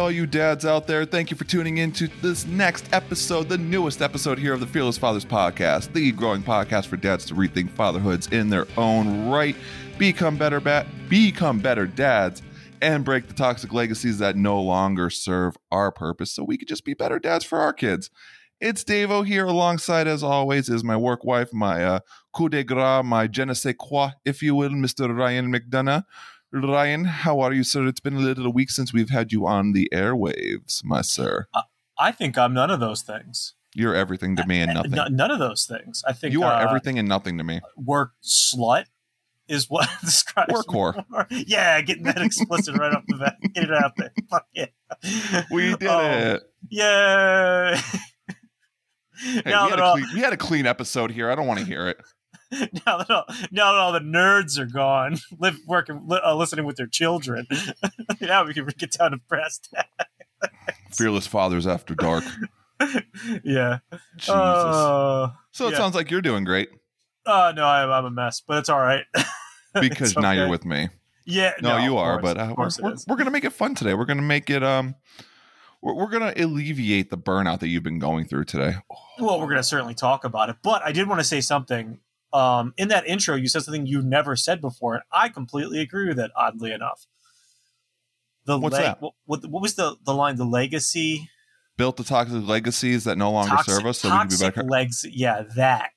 all you dads out there. Thank you for tuning in to this next episode, the newest episode here of the Fearless Fathers Podcast, the growing podcast for dads to rethink fatherhoods in their own right, become better bat, become better dads, and break the toxic legacies that no longer serve our purpose so we could just be better dads for our kids. It's Davo here alongside, as always, is my work wife, my uh, coup de grace, my je ne sais quoi, if you will, Mr. Ryan McDonough. Ryan, how are you, sir? It's been a little week since we've had you on the airwaves, my sir. I think I'm none of those things. You're everything to me and nothing. N- none of those things. I think you are uh, everything and nothing to me. Work slut is what describes Work whore. Yeah, getting that explicit right off the bat. Get it out there. Fuck yeah. We did Um, it. Yeah. Hey, we, had all, clean, we had a clean episode here. I don't want to hear it. now that all now that all the nerds are gone, live working li- uh, listening with their children. now we can get down to brass tacks. Fearless Fathers After Dark. yeah. Jesus. Uh, so it yeah. sounds like you're doing great uh, no, I'm, I'm a mess, but it's all right. because now you're with me. Yeah, No, you of are, course, but uh, we're, we're, we're gonna make it fun today. We're gonna make it um, we're, we're gonna alleviate the burnout that you've been going through today. Well, we're going to certainly talk about it, but I did want to say something. Um, in that intro, you said something you've never said before, and I completely agree with it. Oddly enough, the What's that? What, what, what was the the line? The legacy Built the toxic legacies that no longer toxic, serve us, so we can be toxic better. legs. Yeah, that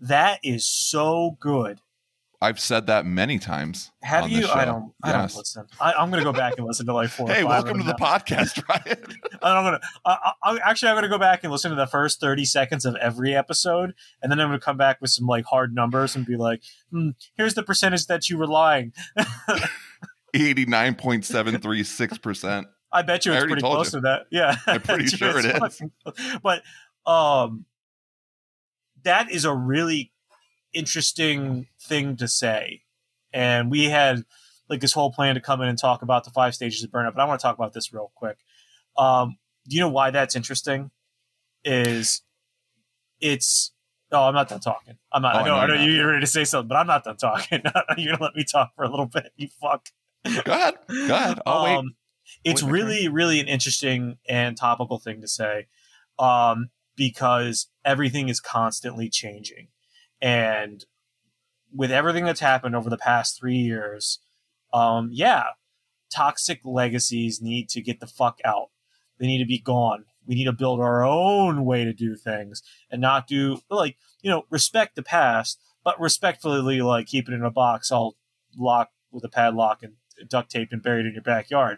that is so good. I've said that many times. Have you? I don't. I Yes. don't listen. I, I'm going to go back and listen to like four. or Hey, welcome to of the now. podcast, Ryan. I'm gonna. I, I, actually, I'm gonna go back and listen to the first 30 seconds of every episode, and then I'm gonna come back with some like hard numbers and be like, hmm, "Here's the percentage that you were lying." Eighty-nine point seven three six percent. I bet you it's pretty close you. to that. Yeah, I'm pretty sure it is. But um, that is a really interesting thing to say, and we had like this whole plan to come in and talk about the five stages of burnout. But I want to talk about this real quick. Um, do you know why that's interesting? Is it's Oh, I'm not done talking. I'm not. Oh, I I know. I know you're you're ready to say something, but I'm not done talking. you're gonna let me talk for a little bit. You fuck. Go ahead. Go ahead. I'll wait. Um, it's Wait really, really an interesting and topical thing to say um, because everything is constantly changing. And with everything that's happened over the past three years, um, yeah, toxic legacies need to get the fuck out. They need to be gone. We need to build our own way to do things and not do, like, you know, respect the past, but respectfully, like, keep it in a box all locked with a padlock and duct taped and buried in your backyard.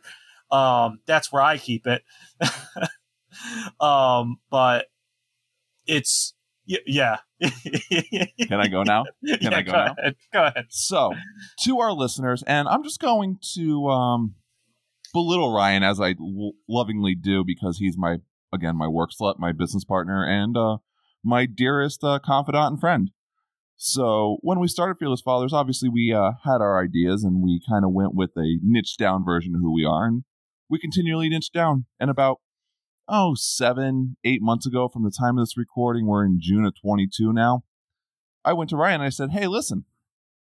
Um, that's where I keep it. um, but it's y- yeah. Can I go now? yeah, I go go now? ahead. Go ahead. So, to our listeners, and I'm just going to um, belittle Ryan as I l- lovingly do because he's my, again, my work slut, my business partner, and uh, my dearest uh, confidant and friend. So, when we started Fearless Fathers, obviously we uh, had our ideas and we kind of went with a niche down version of who we are, and we continually niche down. And about, oh, seven, eight months ago from the time of this recording, we're in June of 22 now. I went to Ryan and I said, Hey, listen,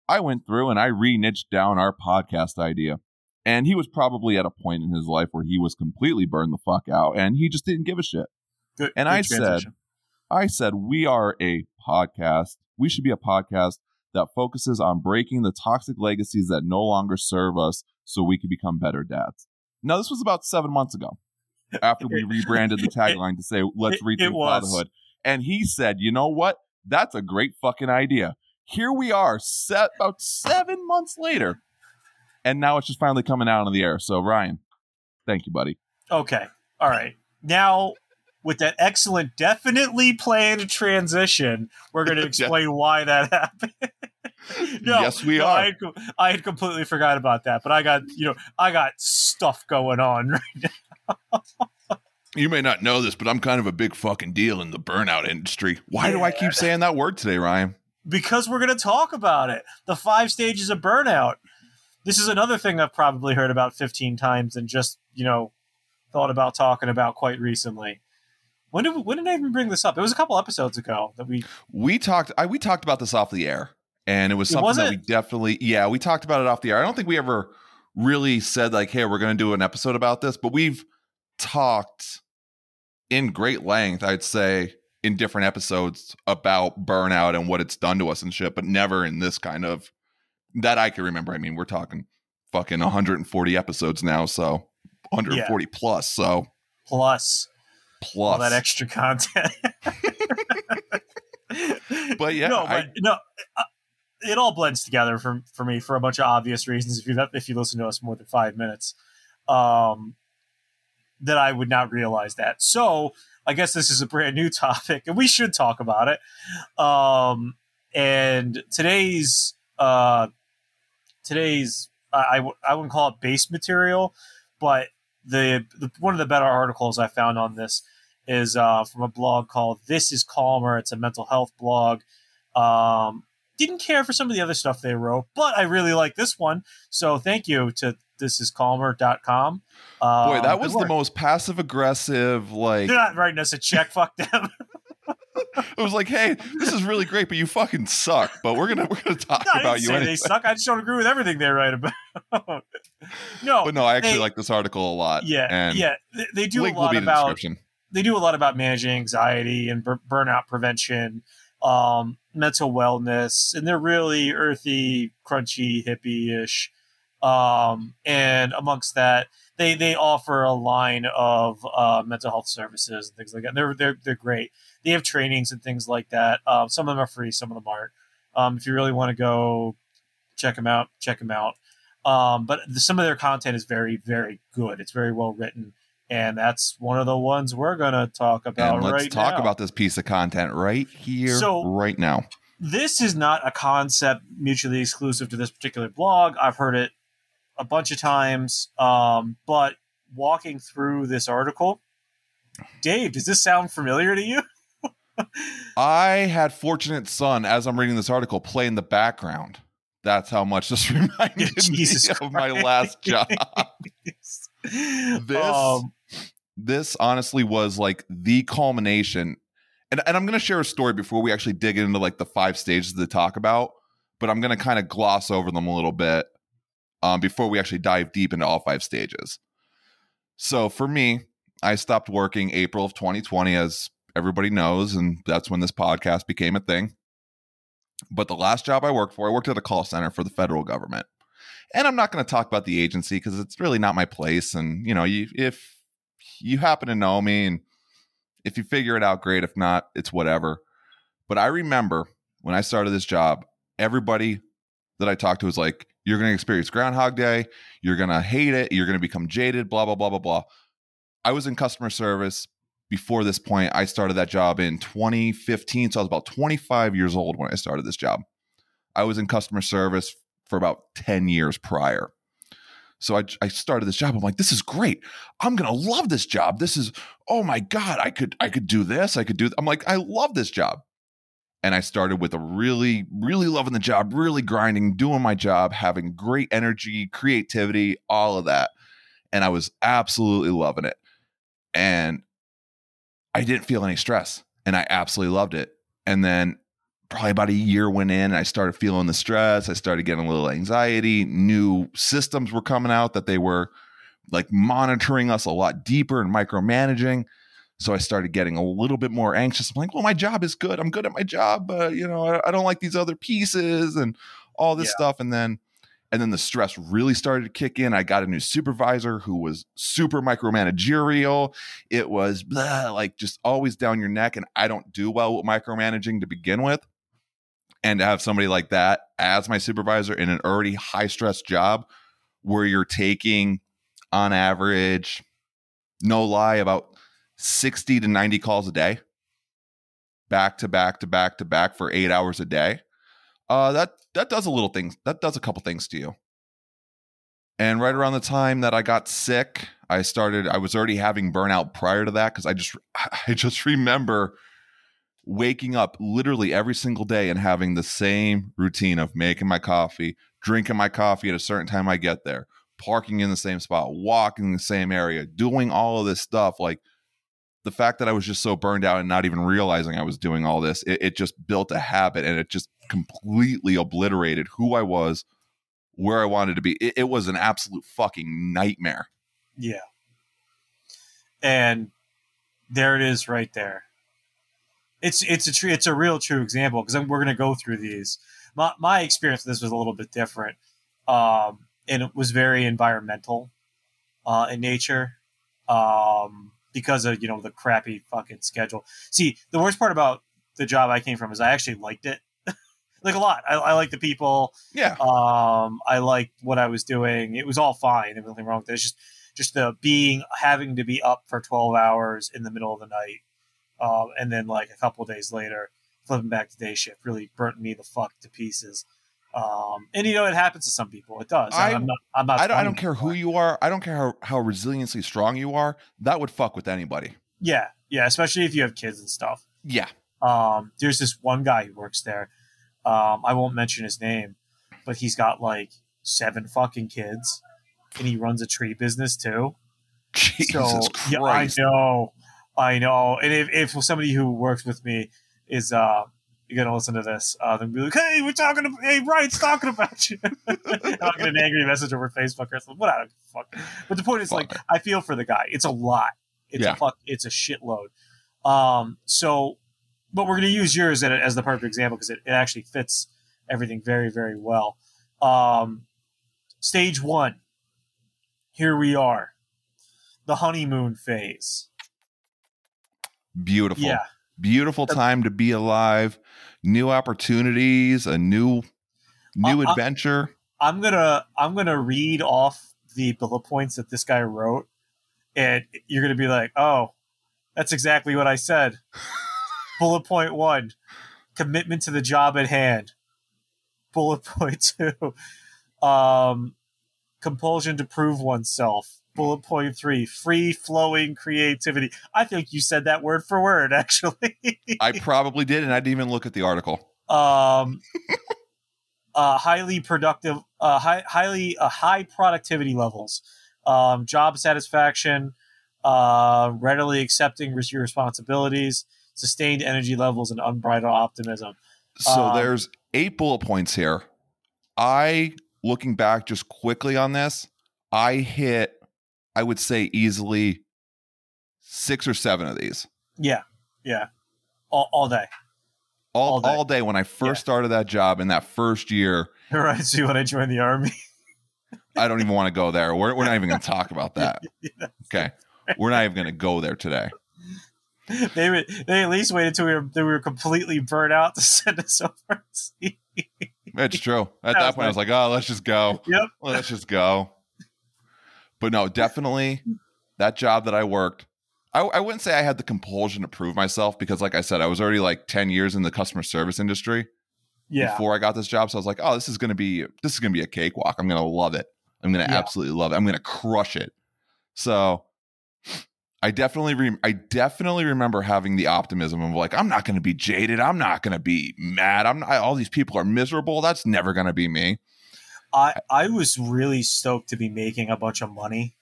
I went through and I re niched down our podcast idea. And he was probably at a point in his life where he was completely burned the fuck out and he just didn't give a shit. Good. And good I said- I said, We are a podcast. We should be a podcast that focuses on breaking the toxic legacies that no longer serve us so we can become better dads. Now, this was about seven months ago after we rebranded the tagline to say, Let's it- rethink it fatherhood. And he said, You know what? That's a great fucking idea. Here we are, set about seven months later. And now it's just finally coming out on the air. So, Ryan, thank you, buddy. Okay. All right. Now, with that excellent, definitely planned transition, we're going to explain why that happened. no, Yes, we no, are. I had, I had completely forgot about that, but I got you know I got stuff going on. Right You may not know this, but I'm kind of a big fucking deal in the burnout industry. Why do I keep saying that word today, Ryan? because we're going to talk about it. The five stages of burnout. This is another thing I've probably heard about 15 times and just, you know, thought about talking about quite recently. When did when did I even bring this up? It was a couple episodes ago that we We talked I we talked about this off the air. And it was It something that wasn't- we definitely yeah, we talked about it off the air. I don't think we ever really said like, hey, we're gonna do an episode about this, but we've talked in great length, I'd say, in different episodes about burnout and what it's done to us and shit, but never in this kind of that I can remember. I mean, we're talking fucking 140 episodes now, so 140 yeah. plus, so plus plus all that extra content. but yeah, no, but I, no, uh, it all blends together for for me for a bunch of obvious reasons. If you if you listen to us more than five minutes, um, that I would not realize that. So I guess this is a brand new topic, and we should talk about it. Um, and today's uh, today's I, I, I wouldn't call it base material, but the, the one of the better articles I found on this is uh, from a blog called This Is Calmer. It's a mental health blog. Um, didn't care for some of the other stuff they wrote, but I really like this one. So thank you to thisiscalmer.com. Um, Boy, that was the most passive aggressive, like. They're not writing us a check. Fuck them. it was like, hey, this is really great, but you fucking suck. But we're gonna we're gonna talk no, about you. Anyway. They suck. I just don't agree with everything they write about. no, but no, I actually they, like this article a lot. Yeah, and yeah, they, they do a lot about. They do a lot about managing anxiety and bur- burnout prevention, um, mental wellness, and they're really earthy, crunchy, hippie-ish. Um, and amongst that, they they offer a line of uh, mental health services and things like that. They're they're they're great. They have trainings and things like that. Um, some of them are free, some of them aren't. Um, if you really want to go check them out, check them out. Um, but the, some of their content is very very good. It's very well written. And that's one of the ones we're gonna talk about. And let's right talk now. about this piece of content right here, so, right now. This is not a concept mutually exclusive to this particular blog. I've heard it a bunch of times. Um, but walking through this article, Dave, does this sound familiar to you? I had Fortunate Son as I'm reading this article play in the background. That's how much this reminded Jesus me Christ. of my last job. this, um, this honestly was like the culmination. And, and I'm going to share a story before we actually dig into like the five stages to talk about, but I'm going to kind of gloss over them a little bit um, before we actually dive deep into all five stages. So for me, I stopped working April of 2020, as everybody knows, and that's when this podcast became a thing. But the last job I worked for, I worked at a call center for the federal government. And I'm not going to talk about the agency because it's really not my place. And, you know, you, if you happen to know me and if you figure it out, great. If not, it's whatever. But I remember when I started this job, everybody that I talked to was like, you're going to experience Groundhog Day. You're going to hate it. You're going to become jaded, blah, blah, blah, blah, blah. I was in customer service before this point. I started that job in 2015. So I was about 25 years old when I started this job. I was in customer service for about 10 years prior. So I, I started this job. I'm like, this is great. I'm gonna love this job. This is, oh my God, I could I could do this. I could do. Th-. I'm like, I love this job and I started with a really, really loving the job, really grinding, doing my job, having great energy, creativity, all of that. And I was absolutely loving it. And I didn't feel any stress and I absolutely loved it. And then probably about a year went in and I started feeling the stress. I started getting a little anxiety. New systems were coming out that they were like monitoring us a lot deeper and micromanaging. So I started getting a little bit more anxious. I'm like, well, my job is good. I'm good at my job, but you know, I, I don't like these other pieces and all this yeah. stuff. And then, and then the stress really started to kick in. I got a new supervisor who was super micromanagerial. It was blah, like just always down your neck. And I don't do well with micromanaging to begin with. And to have somebody like that as my supervisor in an already high stress job where you're taking on average, no lie, about 60 to 90 calls a day, back to back to back to back for eight hours a day, uh, that that does a little things. That does a couple things to you. And right around the time that I got sick, I started. I was already having burnout prior to that because I just I just remember waking up literally every single day and having the same routine of making my coffee, drinking my coffee at a certain time I get there, parking in the same spot, walking in the same area, doing all of this stuff like the fact that I was just so burned out and not even realizing I was doing all this, it, it, just built a habit and it just completely obliterated who I was, where I wanted to be. It, it was an absolute fucking nightmare. Yeah. and there it is right there. It's it's a true it's a real true example because we're going to go through these. My my experience with this was a little bit different, um, and it was very environmental uh, in nature um, because of you know the crappy fucking schedule. See, the worst part about the job I came from is I actually liked it, like a lot. I, I like the people. Yeah. Um, I liked what I was doing. It was all fine. There was nothing wrong with it. It's just just the being having to be up for twelve hours in the middle of the night, um, and then like a couple days later flipping back to day shift really burnt me the fuck to pieces. Um, and you know it happens to some people. It does. I- I'm not. I'm not. I don't, I don't care who you are. I don't care how, how resiliently strong you are. That would fuck with anybody. Yeah, yeah. Especially if you have kids and stuff. Yeah. Um, there's this one guy who works there. Um, I won't mention his name, but he's got like seven fucking kids, and he runs a tree business too. Jesus so Christ. yeah, I know, I know. And if, if somebody who works with me is uh you're gonna listen to this, uh, then be like, "Hey, we're talking about, hey, Brian's talking about you." I'll get an angry message over Facebook or something. Whatever, fuck. But the point is, like, I feel for the guy. It's a lot. It's Yeah. a fuck. It's a shitload. Um. So, but we're gonna use yours as as the perfect example because it, it actually fits everything very, very well. Um, stage one. Here we are. The honeymoon phase. Beautiful. Yeah. Beautiful time to be alive. New opportunities, a new new uh, adventure. I'm gonna I'm gonna read off the bullet points that this guy wrote, and you're gonna be like, "Oh, that's exactly what I said." bullet point one: commitment to the job at hand. Bullet point two: um, compulsion to prove oneself. Bullet point three: free flowing creativity. I think you said that word for word, actually. I probably did, and I didn't even look at the article. um, uh, highly productive, uh, high, highly uh, high productivity levels, um, job satisfaction, uh, readily accepting your responsibilities, sustained energy levels, and unbridled optimism. So Um, there's eight bullet points here. I looking back just quickly on this, I hit I would say easily six or seven of these. Yeah, yeah, all, all day. All, All day. all day when I first Yeah. started that job in that first year. Right. See, when I joined the army, I don't even want to go there. We're, we're not even going to talk about that. Okay. We're not even going to go there today. They, they at least waited till we were, they were completely burnt out to send us over. It's true. At That that point, I was like, oh, let's just go. Yep. Let's just go. But no, definitely that job that I worked, I, I wouldn't say I had the compulsion to prove myself because, like I said, I was already like 10 years in the customer service industry Yeah. before I got this job. So I was like, oh, this is going to be, this is going to be a cakewalk. I'm going to love it. I'm going to Yeah. absolutely love it. I'm going to crush it. So I definitely, re- I definitely remember having the optimism of like, I'm not going to be jaded. I'm not going to be mad. I'm not, all these people are miserable. That's never going to be me. I, I was really stoked to be making a bunch of money.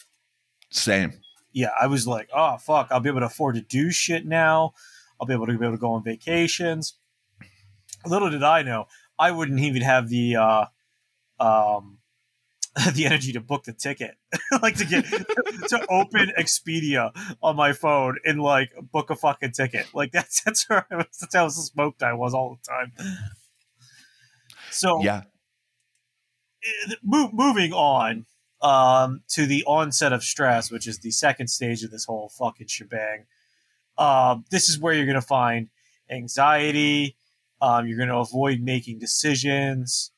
Same. Yeah, I was like, oh fuck, I'll be able to afford to do shit now. I'll be able to be able to go on vacations. Little did I know, I wouldn't even have the uh, um, the energy to book the ticket, like to get to open Expedia on my phone and like book a fucking ticket. Like that's that's where I was, that's how smoked I was all the time. So Yeah. eh, mo- moving on um, to the onset of stress, which is the second stage of this whole fucking shebang. Um, this is where you're going to find anxiety. Um, you're going to avoid making decisions.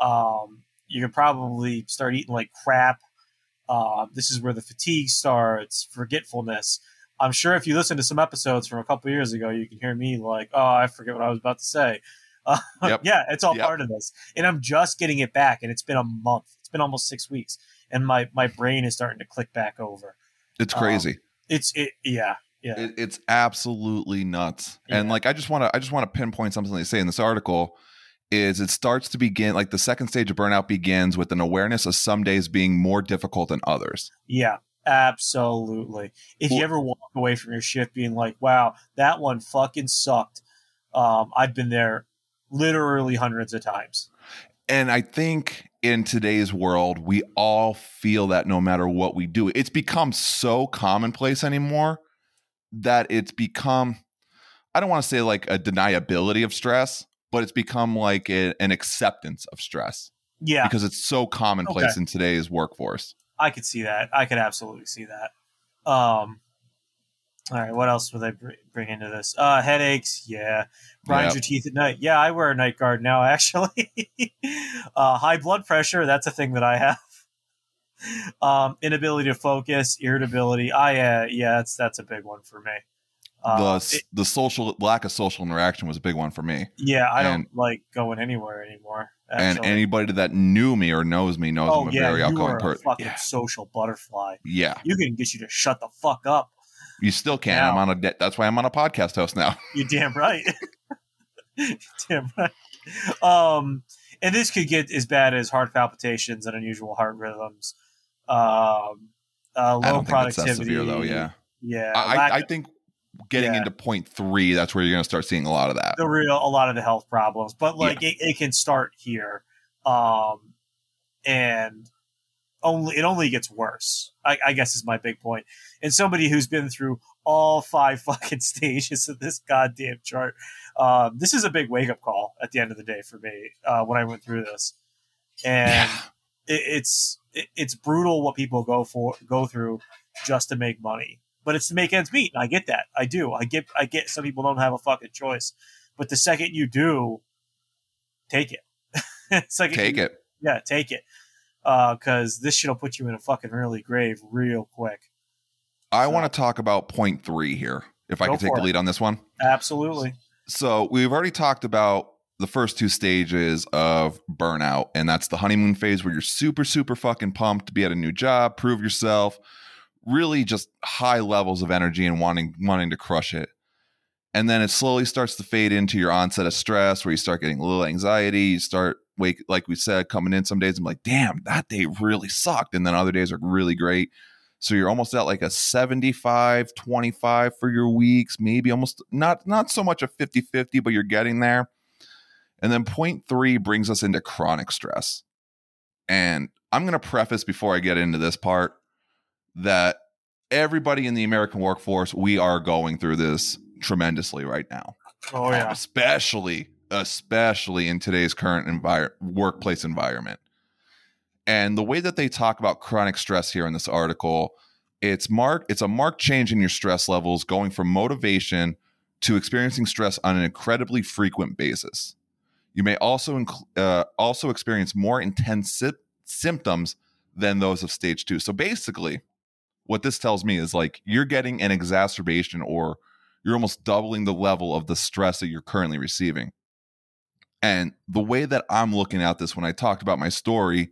Um, you can probably start eating like crap. Uh, this is where the fatigue starts, forgetfulness. I'm sure if you listen to some episodes from a couple years ago, you can hear me like, "Oh, I forget what I was about to say." Uh, Yep. yeah, it's all Yep. part of this, and I'm just getting it back, and it's been a month. It's been almost six weeks, and my my brain is starting to click back over. It's Um, crazy. It's it, yeah, yeah, It, it's absolutely nuts. And like I just want to I just want to pinpoint something they say in this article is it starts to begin like the second stage of burnout begins with an awareness of some days being more difficult than others. yeah. Absolutely. If you ever walk away from your shift being like, "Wow, that one fucking sucked," um, I've been there literally hundreds of times. And I think in today's world, we all feel that no matter what we do. It's become so commonplace anymore that it's become, I don't want to say like a deniability of stress, but it's become like a, an acceptance of stress Yeah, because it's so commonplace Okay. in today's workforce. I could see that. I could absolutely see that. Um, all right, what else would I br- bring into this? Uh, headaches, yeah. Grind Yep. your teeth at night. Yeah, I wear a night guard now, actually. uh, high blood pressure, that's a thing that I have. Um, inability to focus, irritability. I uh, yeah, that's that's a big one for me. The Uh, s it- the social lack of social interaction was a big one for me. yeah, I and- don't like going anywhere anymore. And anybody that knew me or knows me knows oh I'm a yeah, very you outgoing are a person. fucking Yeah. social butterfly. yeah, You can get you to shut the fuck up. you still can. Now- I'm on a. De- that's why I'm on a podcast host now. You damn right. damn right. Um, and this could get as bad as heart palpitations and unusual heart rhythms. Um, uh, low I don't think that's productivity. severe though. Yeah, yeah. I, I, I think getting Yeah. into point three, that's where you're going to start seeing a lot of that. the real a lot of the health problems, but like it, it can start here, um, and only it only gets worse. I, I guess is my big point. And somebody who's been through all five fucking stages of this goddamn chart, um, this is a big wake up call at the end of the day for me uh, when I went through this, and Yeah. it, it's it, it's brutal what people go for go through just to make money but it's to make ends meet and i get that i do i get i get some people don't have a fucking choice but the second you do take it second Take you- it. yeah take it uh, because this shit'll put you in a fucking early grave real quick I So- want to talk about point three here. If I could take the it. lead on this one. absolutely So we've already talked about the first two stages of burnout, and that's the honeymoon phase where you're super, super fucking pumped to be at a new job, prove yourself, really just high levels of energy and wanting wanting to crush it. And then it slowly starts to fade into your onset of stress where you start getting a little anxiety. You start wake like we said, coming in some days I'm like, damn, that day really sucked. And then other days are really great. So you're almost at like a 75, 25 for your weeks, maybe almost not not so much a 50-50, but you're getting there. And then point three brings us into chronic stress. And I'm gonna preface before I get into this part that everybody in the American workforce, we are going through this tremendously right now. oh yeah. Especially especially in today's current envir- workplace environment. And the way that they talk about chronic stress here in this article it's mark it's a marked change in your stress levels going from motivation to experiencing stress on an incredibly frequent basis. You may also inc- uh, also experience more intense sy- symptoms than those of stage 2 so basically what this tells me is like you're getting an exacerbation or you're almost doubling the level of the stress that you're currently receiving. And the way that I'm looking at this when I talked about my story,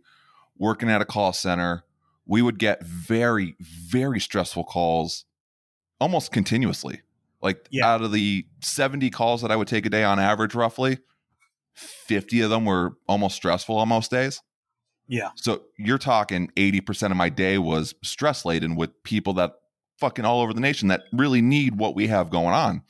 working at a call center, we would get very, very stressful calls almost continuously. Like Yeah. out of the 70 calls that I would take a day on average, roughly, 50 of them were almost stressful on most days. Yeah So you're talking 80% of my day was stress laden with people that fucking all over the nation that really need what we have going on.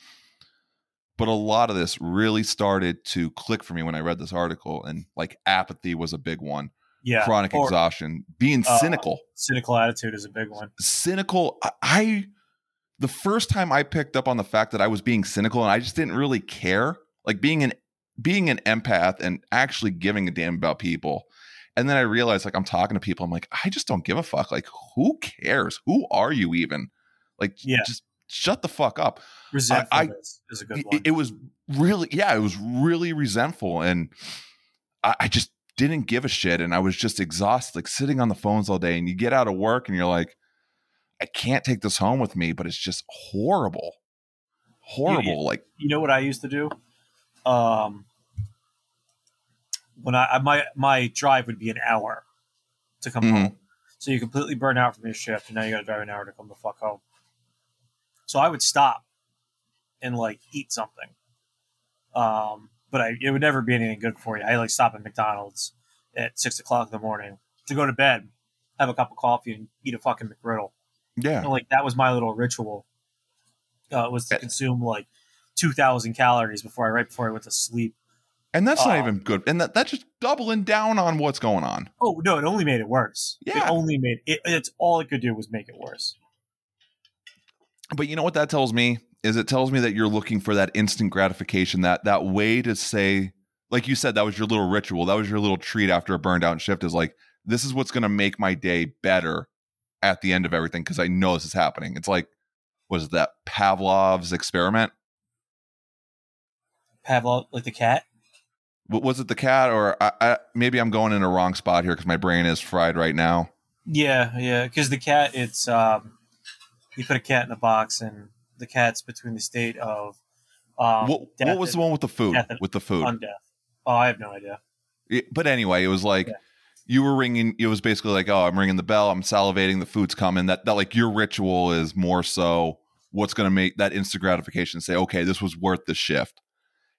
But a lot of this really started to click for me when I read this article. And like apathy was a big one, yeah chronic Or exhaustion, being Uh, cynical. cynical attitude is a big one Cynical. I, I, the first time I picked up on the fact that I was being cynical and I just didn't really care, like being an being an empath and actually giving a damn about people. And then I realized, like, I'm talking to people, I'm like, I just don't give a fuck. Like, who cares? Who are you even? Like, Yeah. just shut the fuck up. resentfulness is a good It, one it was really, yeah, it was really resentful. And I, I just didn't give a shit. And I was just exhausted, like sitting on the phones all day. And you get out of work and you're like, I can't take this home with me, but it's just horrible. Horrible. Like, you know what I used to do? Um, when I my my drive would be an hour to come Mhm. home, so you completely burn out from your shift, and now you got to drive an hour to come the fuck home. So I would stop and like eat something, um, but I it would never be anything good for you. I like stop at McDonald's at six o'clock in the morning to go to bed, have a cup of coffee, and eat a fucking McGriddle. yeah. And, like that was my little ritual. Uh, was to Eh. consume like two thousand calories before I right before I went to sleep. And that's not Uh, even good. And that, that's just doubling down on what's going on. Oh no, it only made it worse. Yeah. It only made it. It's all it could do was make it worse. But you know what that tells me is it tells me that you're looking for that instant gratification, that that way to say, like you said, that was your little ritual, that was your little treat after a burned out shift. Is like this is what's going to make my day better at the end of everything because I know this is happening. It's like was that Pavlov's experiment? Pavlov, like the cat. Was it the cat or I, I, maybe I'm going in a wrong spot here because my brain is fried right now. Yeah, yeah. Because the cat, it's um, you put a cat in a box, and the cat's between the state of um, what, what was the one with the food? and With the food. Oh, I have no idea. It- but anyway, it was like Yeah. you were ringing. It was basically like, oh, I'm ringing the bell. I'm salivating. The food's coming. That that like your ritual is more so what's going to make that instant gratification say, okay, this was worth the shift.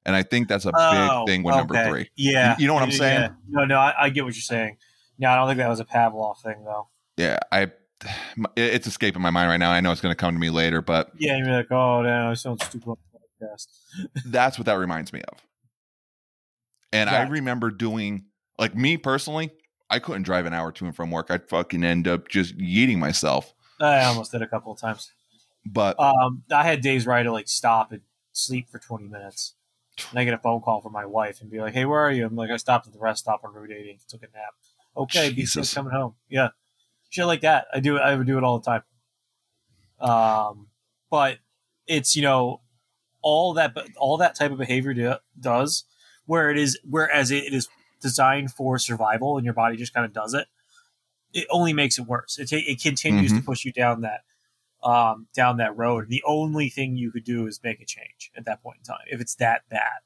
And I think that's a Oh, big thing with number three. Yeah, You know what I'm saying? yeah. No, no, I, I get what you're saying. No, I don't think that was a Pavlov thing, though. Yeah, I. It's escaping my mind right now. I know it's going to come to me later, but Yeah, you're like, oh, no, I sound stupid on the podcast. that's what that reminds me of. And I remember doing like me personally. I couldn't drive an hour to and from work. I'd fucking end up just yeeting myself. I almost did a couple of times. But Um, I had days where I had to like stop and sleep for 20 minutes. And I get a phone call from my wife and be like, "Hey, where are you?" I'm like, "I stopped at the rest stop on Route 80 and took a nap." Okay. BC's coming home. Yeah, shit like that. I do. I would do it all the time. Um, but it's you know all that, all that type of behavior do, does where it is, whereas it is designed for survival and your body just kind of does it. It only makes it worse. It ta- it continues to push you down that um, down that road. The only thing you could do is make a change at that point in time if it's that bad.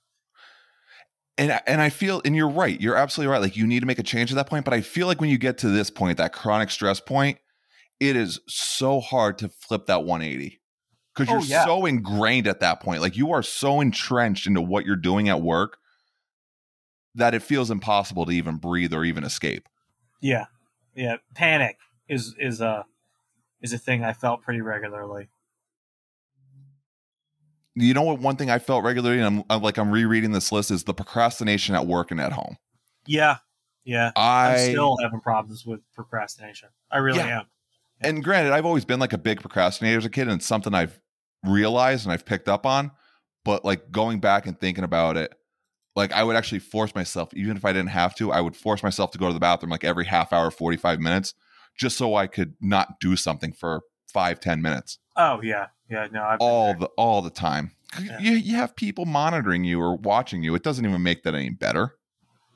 and I- and I feel and you're right. You're absolutely right. Like you need to make a change at that point, but I feel like when you get to this point, that chronic stress point, it is so hard to flip that 180 because Oh, you're yeah. so ingrained at that point. Like you are so entrenched into what you're doing at work that it feels impossible to even breathe or even escape. Yeah, yeah. Panic is is a is a thing I felt pretty regularly. You know what? One thing I felt regularly, and I'm, I'm like I'm rereading this list, is the procrastination at work and at home. Yeah, yeah. I I'm still having problems with procrastination. I really Yeah. am. and granted, I've always been like a big procrastinator as a kid, and it's something I've realized and I've picked up on. But like going back and thinking about it, like I would actually force myself, even if I didn't have to, I would force myself to go to the bathroom like every half hour, 45 minutes, just so I could not do something for five ten minutes Oh yeah, yeah. No, I've all the all the time. Yeah. You, you have people monitoring you or watching you. It doesn't even make that any better.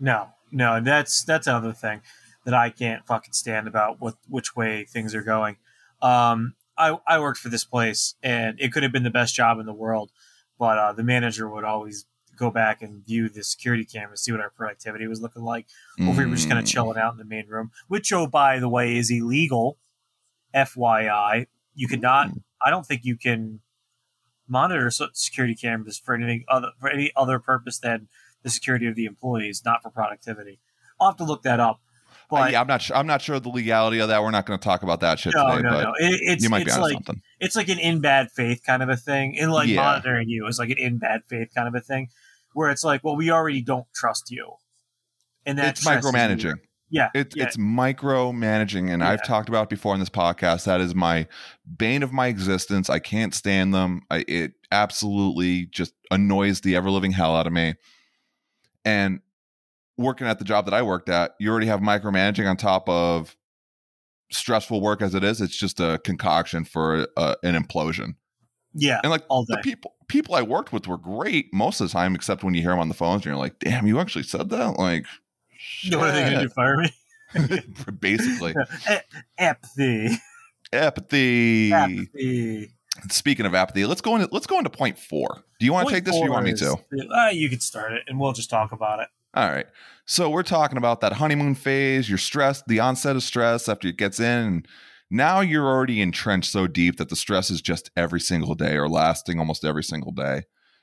no, no. That's that's another thing that I can't fucking stand about what which way things are going. Um, I I worked for this place, and it could have been the best job in the world, but uh, the manager would always go back and view the security cameras, see what our productivity was looking like. or if we were just kind of Mm. chilling out in the main room, which, oh, by the way, is illegal. FYI, you cannot. not. I don't think you can monitor security cameras for anything other for any other purpose than the security of the employees, not for productivity. I'll have to look that up. But yeah, I'm not. Sure, I'm not sure of the legality of that. We're not going to talk about that shit no, today. no, but no. It, it's you might it's onto like something. it's like an in bad faith kind of a thing, and like Yeah. monitoring you is like an in bad faith kind of a thing, where it's like, well, we already don't trust you, and that's It's stresses me. micromanaging. Yeah, It's yeah. it's micromanaging, and I've talked about it before in this podcast. That is my bane of my existence. I can't stand them. I, it absolutely just annoys the ever living hell out of me. And working at the job that I worked at, you already have micromanaging on top of stressful work as it is. It's just a concoction for a, an implosion. Yeah, And like all the people people I worked with were great most of the time, except when you hear them on the phones and you're like, "Damn, you actually said that!" Like, What are they going to do? Fire me? shit. basically Apathy. apathy. Apathy. Speaking of apathy, let's go into let's go into point four. Do you want to take this, or you want me to? Uh, you could start it, and we'll just talk about it. All right. So we're talking about that honeymoon phase. You're stressed, the onset of stress after it gets in, and now you're already entrenched so deep that the stress is just every single day or lasting almost every single day.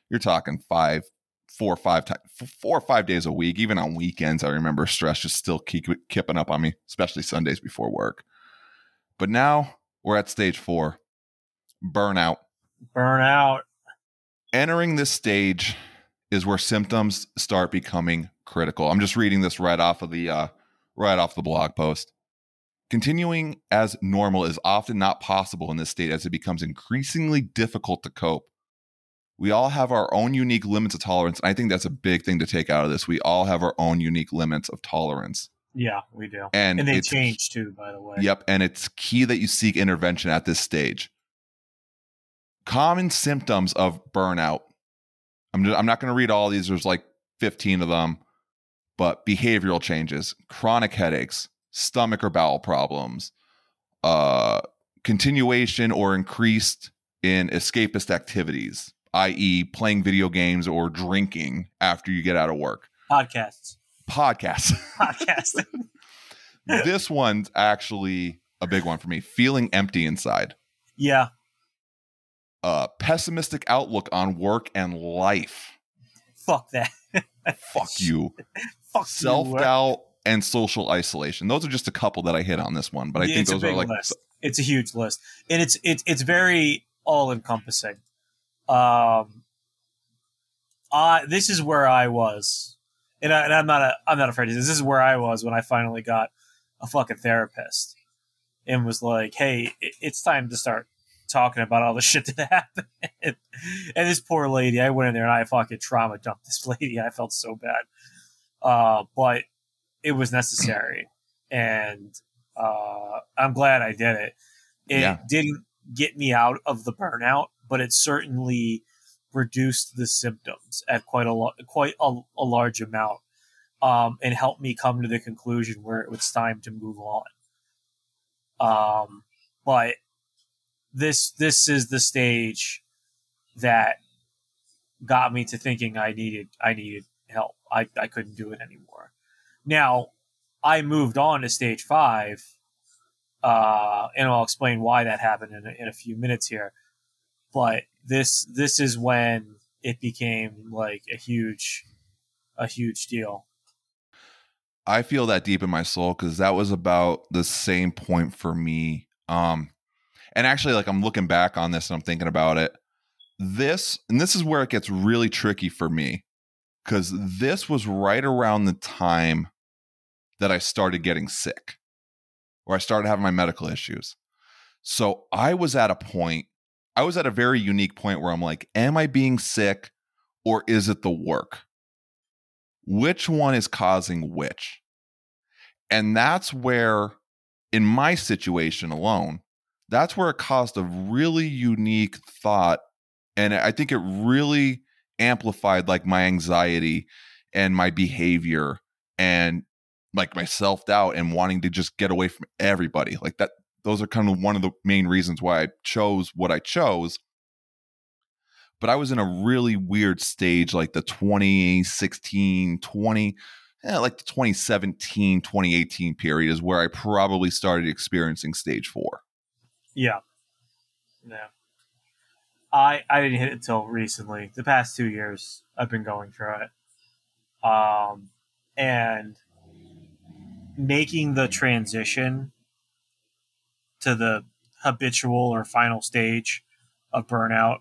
You're talking five, four or five times, four or five days a week. Even on weekends, I remember stress just still keep kipping up on me, especially Sundays before work. But now we're at stage four, burnout. Burnout. Entering this stage is where symptoms start becoming critical. I'm just reading this right off of the uh, right off the blog post. Continuing as normal is often not possible in this state as it becomes increasingly difficult to cope. We all have our own unique limits of tolerance. And I think that's a big thing to take out of this. We all have our own unique limits of tolerance. Yeah, we do. And, And they change too, by the way. Yep. And it's key that you seek intervention at this stage. Common symptoms of burnout. I'm, just, I'm not going to read all these. There's like 15 of them, but behavioral changes, chronic headaches, stomach or bowel problems, uh, continuation or increased in escapist activities, i.e., playing video games or drinking after you get out of work, Podcasts. podcasts. Podcasting. this one's actually a big one for me. Feeling empty inside. yeah. Uh, pessimistic outlook on work and life. Fuck that. Fuck you. Fuck Self doubt and social isolation. Those are just a couple that I hit on this one, but I think it's those are like list. It's a huge list, and it's it's it's very all encompassing. Um, I this is where I was, and, I, and I'm not a, I'm not afraid of this. This is where I was when I finally got a fucking therapist, and was like, "Hey, it, it's time to start talking about all the shit that happened." and this poor lady, I went in there and I fucking trauma dumped this lady. I felt so bad, uh, but it was necessary, and uh, I'm glad I did it. It Yeah. didn't get me out of the burnout, but it certainly reduced the symptoms at quite a lo- quite a, a large amount, um, and helped me come to the conclusion where it was time to move on. Um, but this this is the stage that got me to thinking I needed I needed help. I, I couldn't do it anymore. Now I moved on to stage five, uh, and I'll explain why that happened in a, in a few minutes here. But this this is when it became like a huge a huge deal. I feel that deep in my soul because that was about the same point for me. Um, and actually, like I'm looking back on this and I'm thinking about it. This and this is where it gets really tricky for me because this was right around the time that I started getting sick or I started having my medical issues. So I was at a point, I was at a very unique point where I'm like, am I being sick or is it the work? which one is causing which. And that's where, in my situation alone, that's where it caused a really unique thought. And I think it really amplified like my anxiety and my behavior and like my self doubt and wanting to just get away from everybody. Like that, those are kind of one of the main reasons why I chose what I chose but I was in a really weird stage, like the 2016, 20, eh, like the 2017, 2018 period is where I probably started experiencing stage four. Yeah. Yeah. I I didn't hit it until recently. The past two years I've been going through it. Um and making the transition to the habitual or final stage of burnout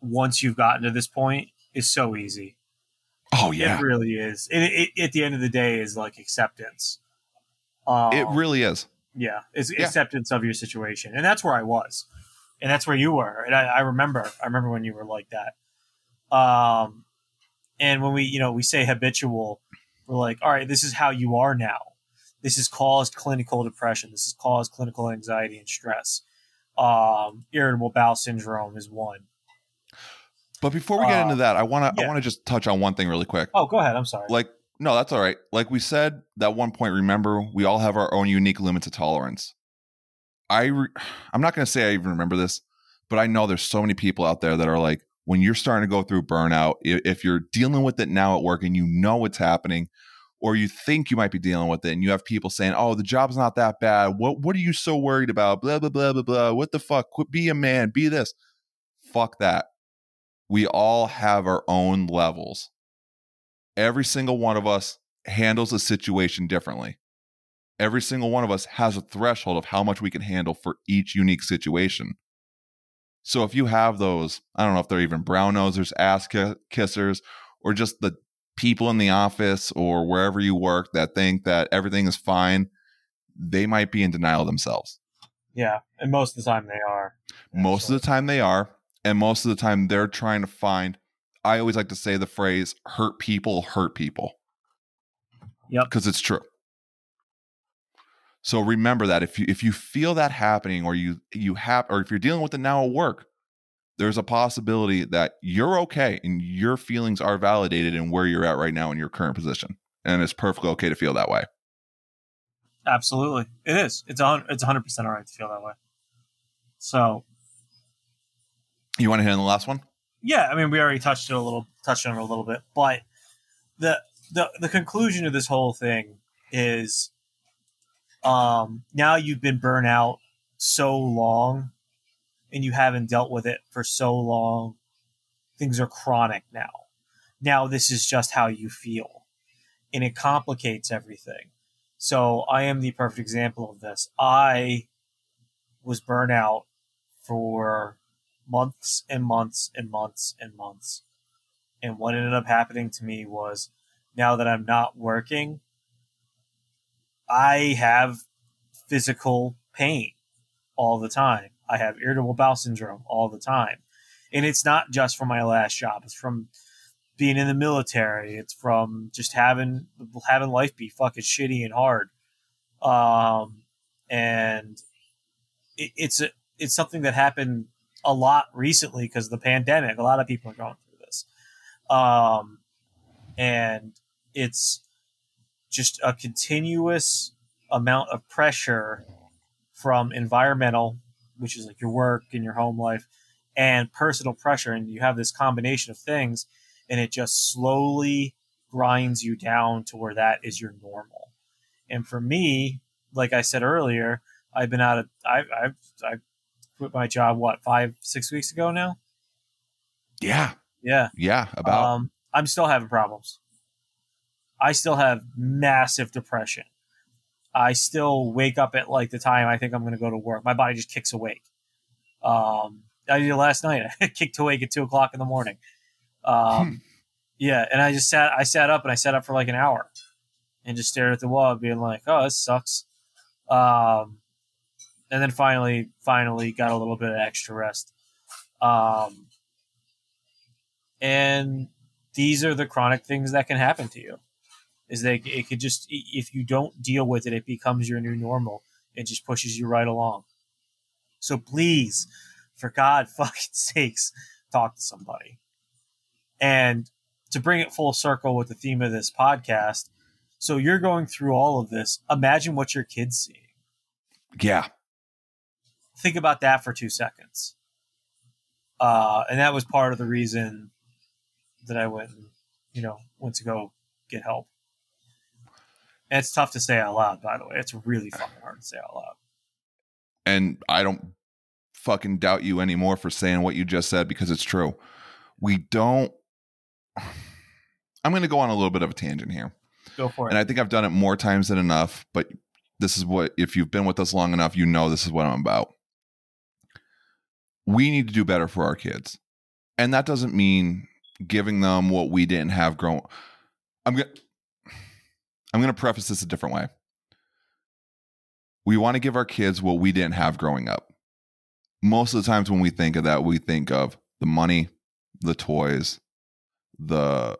once you've gotten to this point is so easy. Oh, yeah. It really is. It, it, at the end of the day is like acceptance. Um, It really is. yeah, it's Yeah. acceptance of your situation, and that's where I was, and that's where you were, and I, I remember, I remember when you were like that. Um, and when we, you know, we say habitual, we're like, all right, this is how you are now. This has caused clinical depression. This has caused clinical anxiety and stress. Um, irritable bowel syndrome is one. But before we get Uh, into that, I want to yeah. I want to just touch on one thing really quick. Oh, go ahead. I'm sorry. Like no, that's all right. Like we said that one point remember, we all have our own unique limits of tolerance. I re- I'm not going to say I even remember this, but I know there's so many people out there that are like when you're starting to go through burnout, if you're dealing with it now at work and you know what's happening or you think you might be dealing with it and you have people saying, "Oh, the job's not that bad. What what are you so worried about? blah blah blah blah blah. What the fuck? Quit be a man, be this." Fuck that. We all have our own levels every single one of us handles a situation differently. Every single one of us has a threshold of how much we can handle for each unique situation. So if you have those, I don't know if they're even brown nosers, ass kissers, or just the people in the office or wherever you work that think that everything is fine, they might be in denial themselves. Yeah, and most of the time they are. Most of the time they are, and most of the time they're trying to find. I always like to say the phrase "hurt people hurt people." Yep. because it's true. So remember that if you if you feel that happening, or you you have, or if you're dealing with it now at work, there's a possibility that you're okay and your feelings are validated in where you're at right now in your current position, and it's perfectly okay to feel that way. Absolutely, it is. It's on it's hundred percent all right to feel that way. So You want to hit on the last one? yeah, I mean, we already touched it a little, touched on it a little bit, but the the the conclusion of this whole thing is, um, now you've been burnt out so long, and you haven't dealt with it for so long. Things are chronic now. Now this is just how you feel, and it complicates everything. So I am the perfect example of this. I was burnt out for months and months and months and months. And what ended up happening to me was now that I'm not working, I have physical pain all the time. I have irritable bowel syndrome all the time. And it's not just from my last job, it's from being in the military, it's from just having having life be fucking shitty and hard. Um and it, it's a, it's something that happened a lot recently because of the pandemic. A lot of people are going through this. Um, and it's just a continuous amount of pressure from environmental, which is like your work and your home life, and personal pressure. And you have this combination of things, and it just slowly grinds you down to where that is your normal. And for me, like I said earlier, I've been out of I I've I quit my job what five six weeks ago now. Yeah, Yeah, yeah. About um, I'm still having problems. I still have massive depression. I still wake up at like the time I think I'm going to go to work. My body just kicks awake. Um, I did last night. I kicked awake at two o'clock in the morning. Um, Hmm. Yeah, and I just sat. I sat up and I sat up for like an hour, and just stared at the wall, being like, "Oh, this sucks." Um, and then finally, finally got a little bit of extra rest. Um, and these are the chronic things that can happen to you. Is that it could just if you don't deal with it, it becomes your new normal. It just pushes you right along. So please, for God fucking sakes, talk to somebody. And to bring it full circle with the theme of this podcast, so you're going through all of this. Imagine what your kids seeing. yeah, Think about that for two seconds. Uh, and that was part of the reason that I went, you know, went to go get help. It's tough to say out loud, by the way. It's really fucking hard to say out loud. and I don't fucking doubt you anymore for saying what you just said because it's true. We don't. I'm going to go on a little bit of a tangent here. Go for it. And I think I've done it more times than enough, but this is what, if you've been with us long enough, you know this is what I'm about. We need to do better for our kids. And that doesn't mean giving them what we didn't have grown. I'm going to. I'm going to preface this a different way. We want to give our kids what we didn't have growing up. Most of the times when we think of that, we think of the money, the toys, the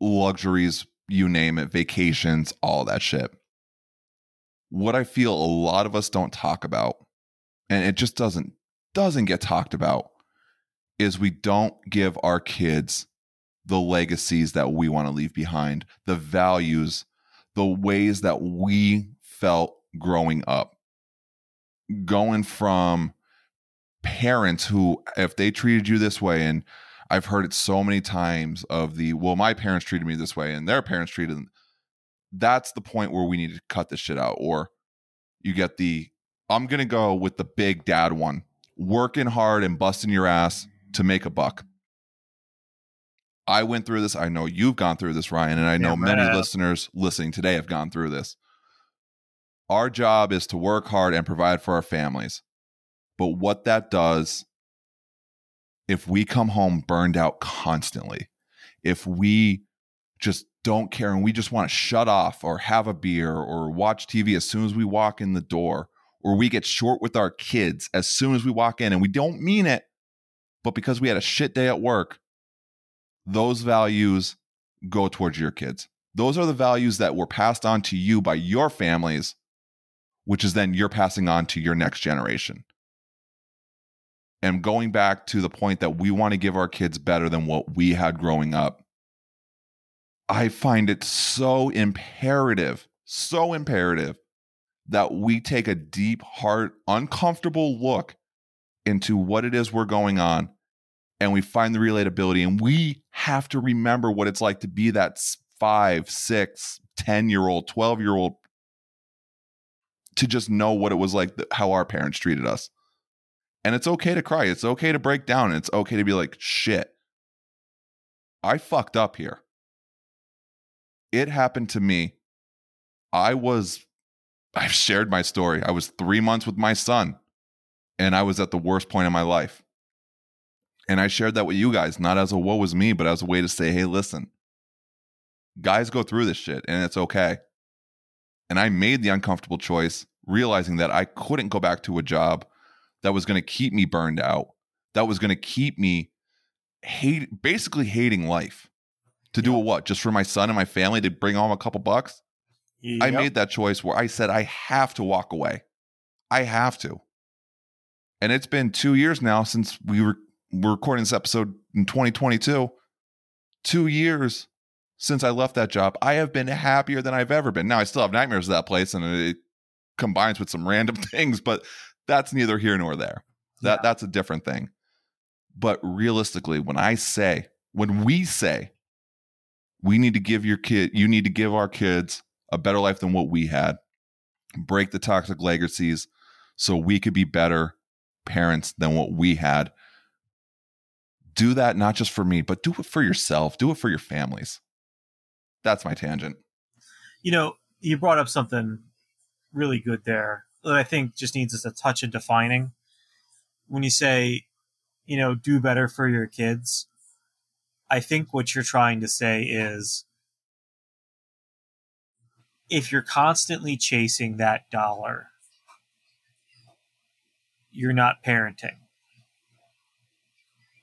luxuries, you name it, vacations, all that shit. What I feel a lot of us don't talk about, and it just doesn't doesn't get talked about, is we don't give our kids the legacies that we want to leave behind, the values, the ways that we felt growing up. Going from parents who, if they treated you this way, and I've heard it so many times of the, well, my parents treated me this way and their parents treated them. That's the point where we need to cut this shit out. Or you get the, I'm going to go with the big dad one, working hard and busting your ass to make a buck. I went through this. I know you've gone through this, Ryan, and I know Yeah, many man. listeners listening today have gone through this. Our job is to work hard and provide for our families. But what that does if we come home burned out constantly, if we just don't care and we just want to shut off or have a beer or watch TV as soon as we walk in the door, or we get short with our kids as soon as we walk in and we don't mean it, but because we had a shit day at work, those values go towards your kids. Those are the values that were passed on to you by your families, which is then you're passing on to your next generation. And going back to the point that we want to give our kids better than what we had growing up, I find it so imperative, so imperative that we take a deep, hard, uncomfortable look into what it is we're going on and we find the relatability. And we have to remember what it's like to be that five, six, 10 year old, 12 year old to just know what it was like, how our parents treated us. And it's okay to cry. It's okay to break down. It's okay to be like, shit, I fucked up here. It happened to me. I was, I've shared my story. I was three months with my son and I was at the worst point in my life. And I shared that with you guys, not as a woe was me, but as a way to say, hey, listen, guys go through this shit and it's okay. And I made the uncomfortable choice, realizing that I couldn't go back to a job that was going to keep me burned out, that was going to keep me hate, basically hating life. To do a what? Just for my son and my family to bring home a couple bucks? Yep. I made that choice where I said I have to walk away. I have to. And it's been two years now since we were, we're recording this episode in 2022. Two years since I left that job. I have been happier than I've ever been. Now I still have nightmares of that place and it combines with some random things, but that's neither here nor there. That Yeah. that's a different thing. But realistically, when I say, when we say we need to give your kid, you need to give our kids a better life than what we had, break the toxic legacies so we could be better parents than what we had. Do that not just for me, but do it for yourself, do it for your families. That's my tangent. you know, you brought up something really good there that I think just needs us a touch of defining. When you say, you know, do better for your kids, I think what you're trying to say is if you're constantly chasing that dollar, you're not parenting.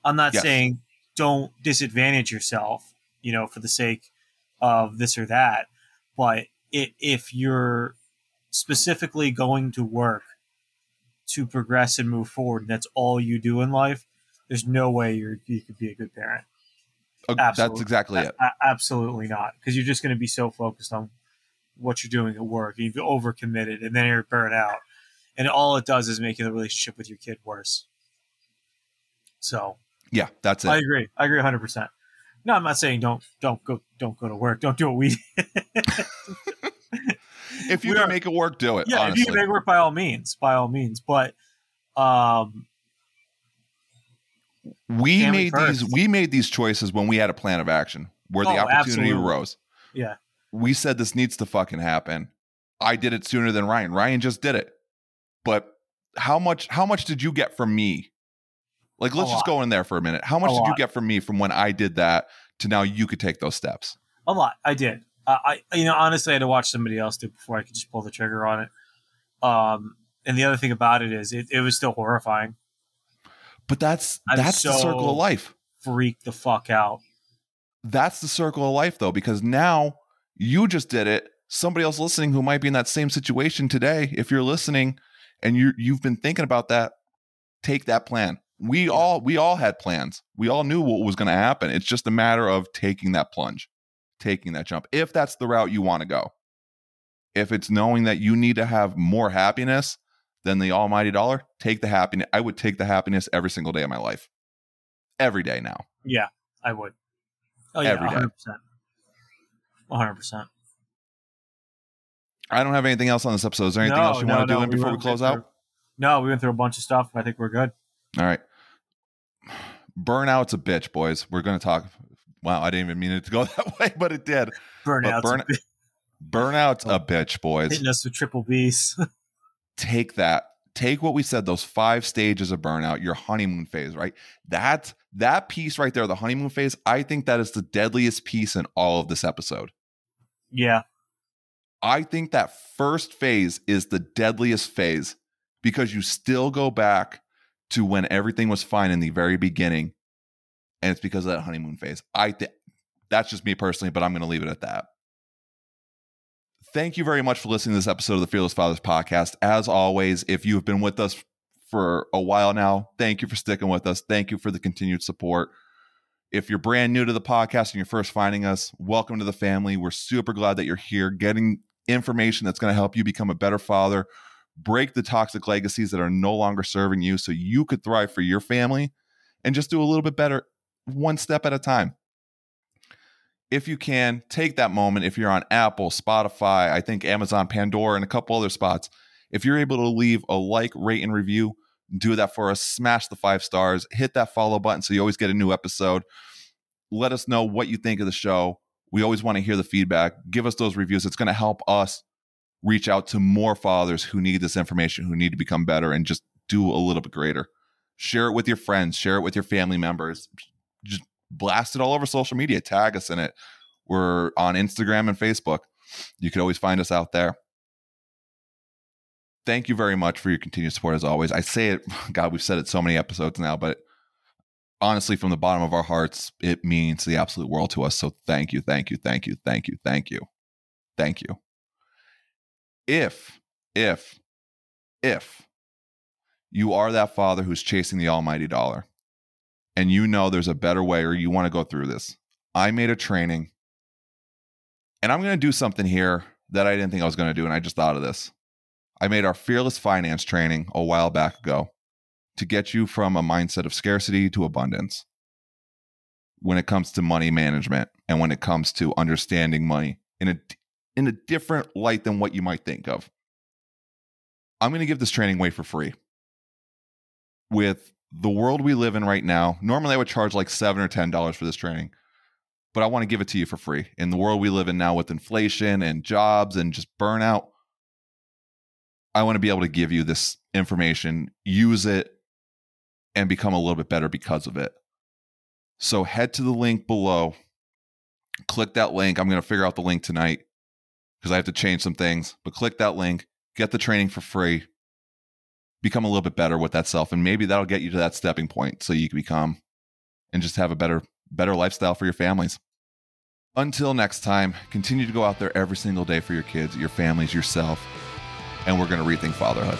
I'm not Yes. saying don't disadvantage yourself, you know, for the sake of this or that, but it, if you're specifically going to work to progress and move forward, and that's all you do in life, there's no way you're, you could be a good parent. Uh, That's Absolutely. exactly it. A- absolutely not, because you're just going to be so focused on what you're doing at work. You've overcommitted, and then you're burnt out, and all it does is make the relationship with your kid worse. So Yeah, that's it. I agree. I agree 100. percent No, I'm not saying don't don't go don't go to work. Don't do what we. if you we can are- make it work, do it. yeah, if you can make it work, by all means, by all means. But um, we made first. these we made these choices when we had a plan of action where the Oh, opportunity absolutely. arose. yeah, We said this needs to fucking happen. I did it sooner than Ryan. Ryan just did it. But how much how much did you get from me? Like let's A just lot. go in there for a minute. How much A did you get from me from when I did that to now you could take those steps? a lot. I did. Uh, I you know honestly, I had to watch somebody else do it before I could just pull the trigger on it. Um, and the other thing about it is, it, it was still horrifying. But that's I'm that's the circle of life. Freak the fuck out. That's the circle of life though because now you just did it. Somebody else listening who might be in that same situation today, if you're listening and you you've been thinking about that, take that plan. We all we all had plans. We all knew what was going to happen. It's just a matter of taking that plunge, taking that jump. If that's the route you want to go. If it's knowing that you need to have more happiness than the almighty dollar, take the happiness. I would take the happiness every single day of my life. Every day now. Yeah, I would. Oh yeah, Every day. 100. percent 100. percent I don't have anything else on this episode. Is there anything else you want to do in before we close out? No, we went through a bunch of stuff. I think we're good. All right. Burnout's a bitch, boys. We're going to talk. Wow, I didn't even mean it to go that way, but it did. Burnout's burn- Burnout's a oh, bitch, boys. hitting us with triple B's. Take that. take what we said, those five stages of burnout, your honeymoon phase, right? That that piece right there, the honeymoon phase, I think that is the deadliest piece in all of this episode. Yeah. I think that first phase is the deadliest phase because you still go back to when everything was fine in the very beginning. And it's because of that honeymoon phase. I think that's just me personally, but I'm going to leave it at that. Thank you very much for listening to this episode of the Fearless Fathers podcast. As always, if you have been with us for a while now, thank you for sticking with us. Thank you for the continued support. If you're brand new to the podcast and you're first finding us, welcome to the family. We're super glad that you're here getting information that's going to help you become a better father, break the toxic legacies that are no longer serving you so you could thrive for your family and just do a little bit better one step at a time if you can, take that moment. If you're on Apple, Spotify, I think Amazon, Pandora, and a couple other spots, if you're able to leave a like, rate, and review, do that for us. Smash the five stars, hit that follow button so you always get a new episode. Let us know what you think of the show. We always want to hear the feedback. Give us those reviews. It's going to help us reach out to more fathers who need this information, who need to become better, and just do a little bit greater. Share it with your friends, share it with your family members. Just blast it all over social media. Tag us in it. We're on Instagram and Facebook. You can always find us out there. Thank you very much for your continued support as always. I say it, God, we've said it so many episodes now, but honestly, from the bottom of our hearts, it means the absolute world to us. So thank you, thank you, thank you, thank you, thank you, thank you. If, if, if you are that father who's chasing the almighty dollar, and you know there's a better way or you want to go through this, I made a training and I'm going to do something here that I didn't think I was going to do. And I just thought of this. I made our fearless finance training a while back ago to get you from a mindset of scarcity to abundance when it comes to money management and when it comes to understanding money in a in a different light than what you might think of. I'm going to give this training away for free. With the world we live in right now, normally I would charge like seven or ten dollars for this training, but I want to give it to you for free. In the world we live in now with inflation and jobs and just burnout, I want to be able to give you this information, use it, and become a little bit better because of it. So head to the link below, click that link. I'm going to figure out the link tonight because I have to change some things, but click that link, get the training for free. Become a little bit better with that self and maybe that'll get you to that stepping point so you can become and just have a better better lifestyle for your families. Until next time continue to go out there every single day for your kids your families yourself and we're going to rethink fatherhood.